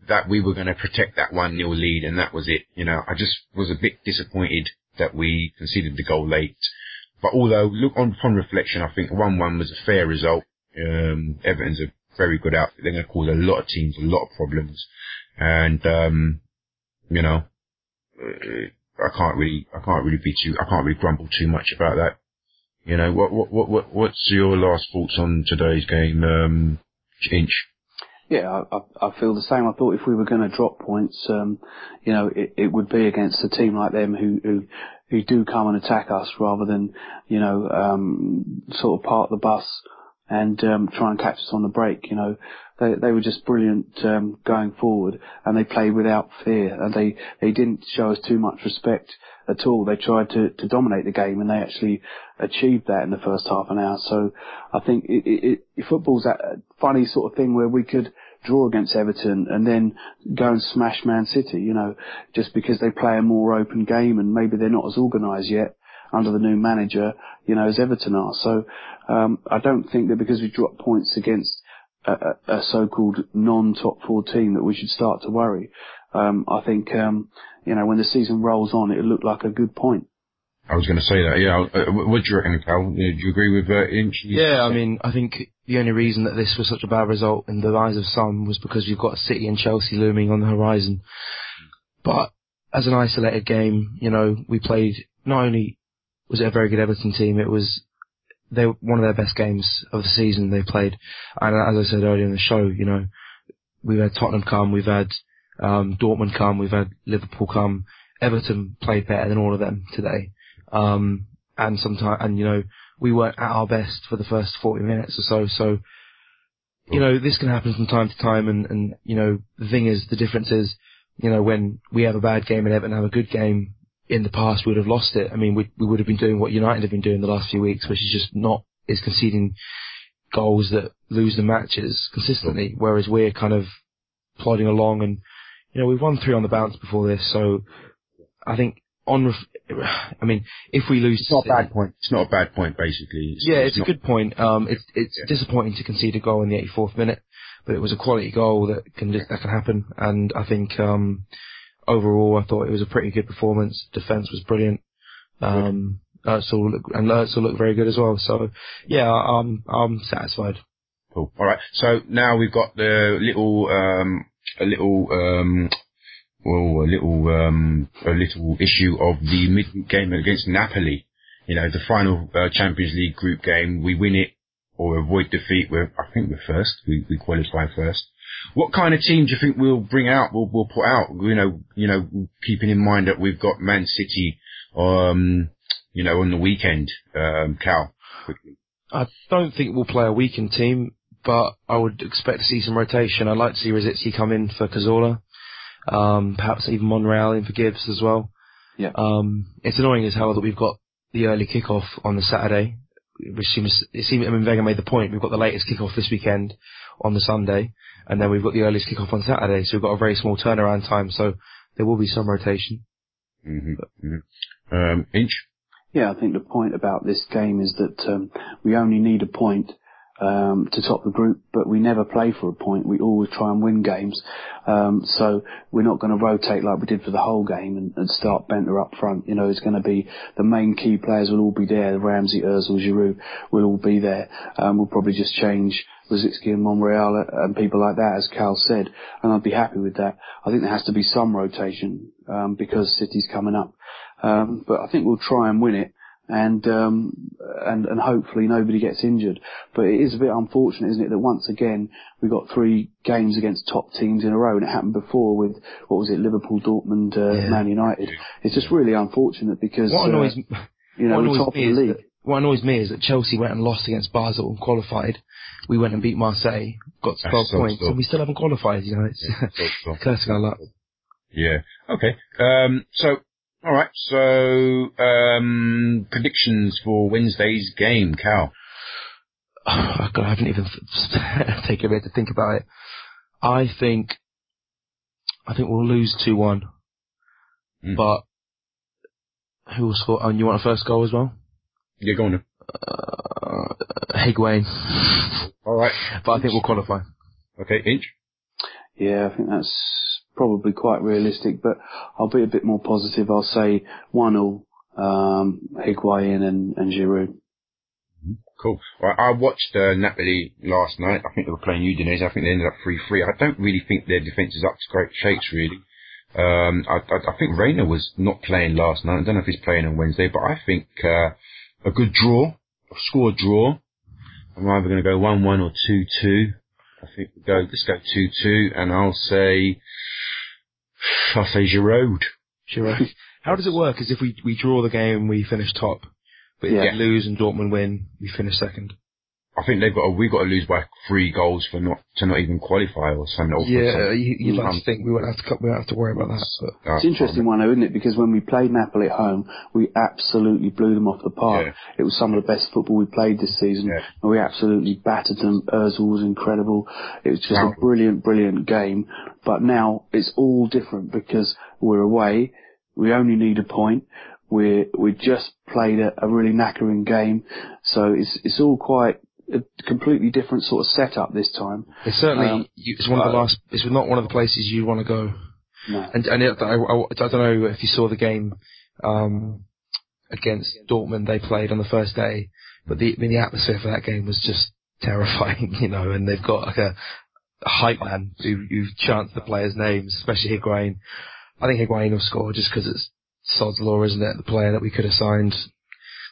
that we were going to protect that 1-0 lead and that was it. You know, I just was a bit disappointed that we conceded the goal late. But although, look on upon reflection, I think 1-1 was a fair result. Um, Everton's a very good outfit. They're going to cause a lot of teams a lot of problems. And, um, you know, uh, I can't really, I can't really be too, I can't really grumble too much about that. You know, what, what, what, what what's your last thoughts on today's game, um, Inch? Yeah, I, I feel the same. I thought if we were going to drop points, um, you know, it, it would be against a team like them who, who, who do come and attack us rather than, you know, um, sort of park the bus and um, try and catch us on the break. You know, they they were just brilliant um, going forward, and they played without fear, and they they didn't show us too much respect at all. They tried to to dominate the game, and they actually achieved that in the first half an hour. So I think it, it, it football's that funny sort of thing where we could draw against Everton and then go and smash Man City, you know, just because they play a more open game and maybe they're not as organised yet under the new manager, you know, as Everton are. So um, I don't think that because we dropped points against a, a, so-called non-top four team that we should start to worry. Um, I think, um, you know, when the season rolls on, it looked like a good point. I was going to say that, yeah. Uh, what do you reckon, Cal? Do you agree with uh, Inch? Yeah, I mean, I think the only reason that this was such a bad result in the eyes of some was because you've got City and Chelsea looming on the horizon. But as an isolated game, you know, we played not only was it a very good Everton team, it was they one of their best games of the season they played. And as I said earlier in the show, you know, we've had Tottenham come, we've had um, Dortmund come, we've had Liverpool come. Everton played better than all of them today. Um, and sometimes, and you know, we weren't at our best for the first 40 minutes or so. So, you know, this can happen from time to time. And, and, you know, the thing is, the difference is, you know, when we have a bad game and Everton have a good game, in the past we would have lost it. I mean, we, we would have been doing what United have been doing the last few weeks, which is just not, is conceding goals that lose the matches consistently, whereas we're kind of plodding along and, you know, we've won three on the bounce before this, so I think on, I mean, if we lose, It's not a bad point. It's not a bad point, basically. It's, yeah, it's, not, a good point. Um, it's it's Yeah. disappointing to concede a goal in the 84th minute, but it was a quality goal that can that can happen. And I think um, overall, I thought it was a pretty good performance. Defense was brilliant. Um, Özil looked, and Özil looked very good as well. So yeah, I'm I'm satisfied. Cool. All right. So now we've got the little, um, a little, um, well, a little, um, a little issue of the midweek game against Napoli. You know, the final uh, Champions League group game. We win it or avoid defeat. We're, I think we're first. We, we qualify first. What kind of team do you think we'll bring out? We'll, we'll put out. You know, you know, keeping in mind that we've got Man City, um, you know, on the weekend. Um, Cal, quickly. I don't think we'll play a weakened team, but I would expect to see some rotation. I'd like to see Rosicky come in for Cazorla, um, perhaps even Monreal in for Gibbs as well. Yeah. Um, it's annoying as hell that we've got the early kickoff on the Saturday, which seems, it seems, I mean, Vega made the point, we've got the latest kickoff this weekend on the Sunday, and then we've got the earliest kickoff on Saturday, so we've got a very small turnaround time, so there will be some rotation. hmm hmm Um, Inch. Yeah, I think the point about this game is that um, we only need a point to top the group, but we never play for a point. We always try and win games. Um, so we're not to rotate like we did for the whole game and, start Bendtner up front. You know, it's to be the main key players will all be there. Ramsey, Özil, Giroud will all be there. Um, we'll probably just change Rosicky and Monreal and people like that, as Cal said, and I'd be happy with that. I think there has to be some rotation um, because City's coming up. Um, but I think we'll try and win it and um, and and hopefully nobody gets injured. But it is a bit unfortunate, isn't it, that once again we got three games against top teams in a row, and it happened before with what was it, Liverpool, Dortmund, uh, Yeah. Man United. It's just really unfortunate because What annoys, uh, you know what we're top of the league. that, what annoys me is that Chelsea went and lost against Basel and qualified. We went and beat Marseille, got to That's 12 so points, still. and we still haven't qualified, you know, it's So- so- cursing our luck. Yeah. Okay. Um, so, all right. So, um, predictions for Wednesday's game, Cal. Oh, God, I haven't even taken a bit to think about it. I think, I think we'll lose 2-1. Mm. But, who will score? Oh, and you want a first goal as well? Yeah, go on. then. Uh, Higuain. All right. But I think we'll qualify. Okay, Inch. Yeah, I think that's probably quite realistic, but I'll be a bit more positive. I'll say 1-0, um, Higuain and, and Giroud. Cool. Well, I watched uh, Napoli last night. I think they were playing Udinese. I think they ended up 3-3. I don't really think their defence is up to great shapes, really. Um, I, I, I think Reina was not playing last night. I don't know if he's playing on Wednesday, but I think uh, a good draw, a score draw. I'm either going to go 1-1 or 2-2. I think we go, let's go 2-2, and I'll say, I'll say Giroud. Giroud. How does it work? Is if we, we draw the game, we finish top. But if Yeah. we lose and Dortmund win, we finish second. I think they've got, we've got to lose by three goals for not, to not even qualify or something. Yeah, something. you, you'd like Um, to think we won't have to we won't have to worry about that. But uh, It's an interesting one though, isn't it? Because when we played Napoli at home, we absolutely blew them off the park. Yeah. It was some of the best football we played this season, Yeah. and we absolutely battered them. Özil was incredible. It was just Wow. a brilliant, brilliant game. But now it's all different because we're away. We only need a point. We we just played a, a really knackering game, so it's it's all quite a completely different sort of setup this time. it's certainly Um, you, it's one of the last. It's not one of the places you want to go. No. And and it, I, I, I don't know if you saw the game um, against Dortmund they played on the first day, but the I mean, the atmosphere for that game was just terrifying, you know. And they've got like a, a hype man who who chants the players' names, especially Higuain. I think Higuain will score just because it's sod's law, isn't it? The player that we could have signed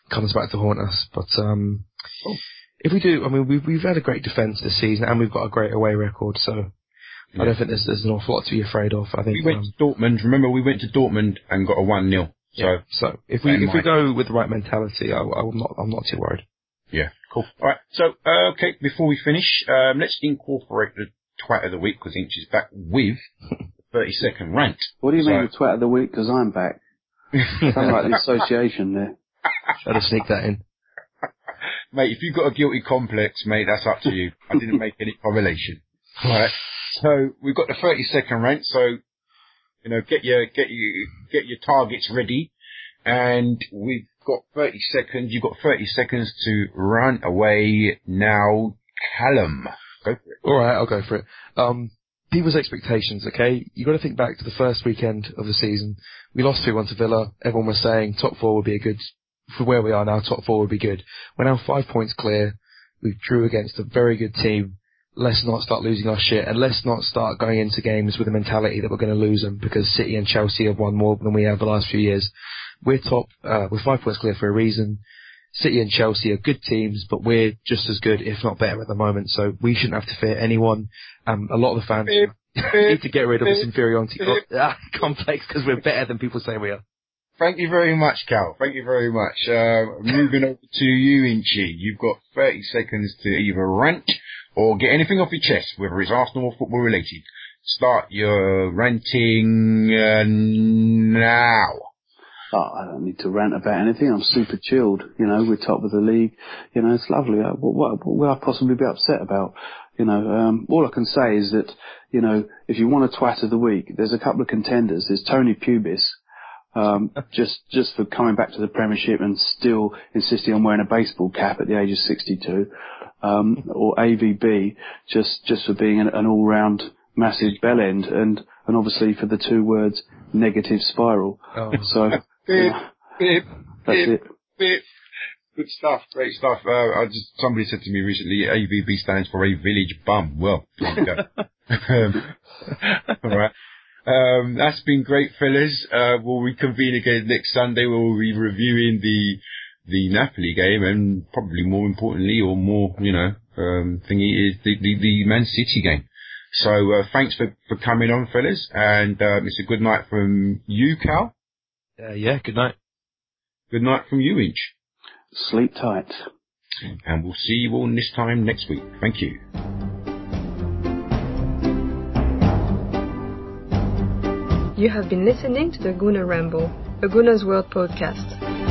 comes back to haunt us. But um, oh. If we do, I mean, we've we've had a great defence this season, and we've got a great away record. So yeah. I don't think there's there's an awful lot to be afraid of. I think we went um, to Dortmund. Remember, we went to Dortmund and got a one 0 So yeah. so if we if we go with the right mentality, I, I'm not I'm not too worried. Yeah, cool. All right. So uh, okay, before we finish, um, let's incorporate the twat of the week because Inch is back with 30 second rant. What do you so, mean the twat of the week? Because I'm back. Sound like the association there. Try to sneak that in. Mate, if you've got a guilty complex, mate, that's up to you. I didn't make any correlation. Right. So we've got the 30 second rant. So, you know, get your, get your, get your targets ready. And we've got 30 seconds. You've got 30 seconds to run away now. Callum, go for it. All right, I'll go for it. Um, people's expectations, okay? You've got to think back to the first weekend of the season. We lost 2-1 to Villa. Everyone was saying top four would be a good, for where we are now, top four would be good. We're now five points clear. We drew against a very good team. Let's not start losing our shit and let's not start going into games with the mentality that we're going to lose them because City and Chelsea have won more than we have the last few years. We're top, uh, we're five points clear for a reason. City and Chelsea are good teams, but we're just as good, if not better, at the moment. So we shouldn't have to fear anyone. Um, a lot of the fans need to get rid of this inferiority complex because we're better than people say we are. Thank you very much, Cal. Thank you very much. Uh, moving over to you, Inchy. You've got 30 seconds to either rant or get anything off your chest, whether it's Arsenal or football related. Start your ranting uh, now oh, I don't need to rant about anything. I'm super chilled. You know, we're top of the league. You know, it's lovely. Uh, what, what, what will I possibly be upset about? You know, um, all I can say is that, you know, if you want a twat of the week, there's a couple of contenders. There's Tony Pubis, um, just, just for coming back to the Premiership and still insisting on wearing a baseball cap at the age of 62. Um, or AVB, just, just for being an, an all-round massive bell end and, and obviously for the two words negative spiral. Oh. So, beep, That's it. Good stuff, great stuff. Uh, I just somebody said to me recently, AVB stands for a village bum. Well, there you go. um, all right. Um, that's been great, fellas. Uh, we'll reconvene again next Sunday. We'll be reviewing the the Napoli game, and probably more importantly, or more, you know, um, thingy is the, the, the Man City game. So uh, thanks for, for coming on, fellas, and um, it's a good night from you, Cal. Uh, yeah, good night. Good night from you Inch. Sleep tight. And we'll see you all this time next week. Thank you. You have been listening to the Gooner Ramble, a Gooner's World podcast.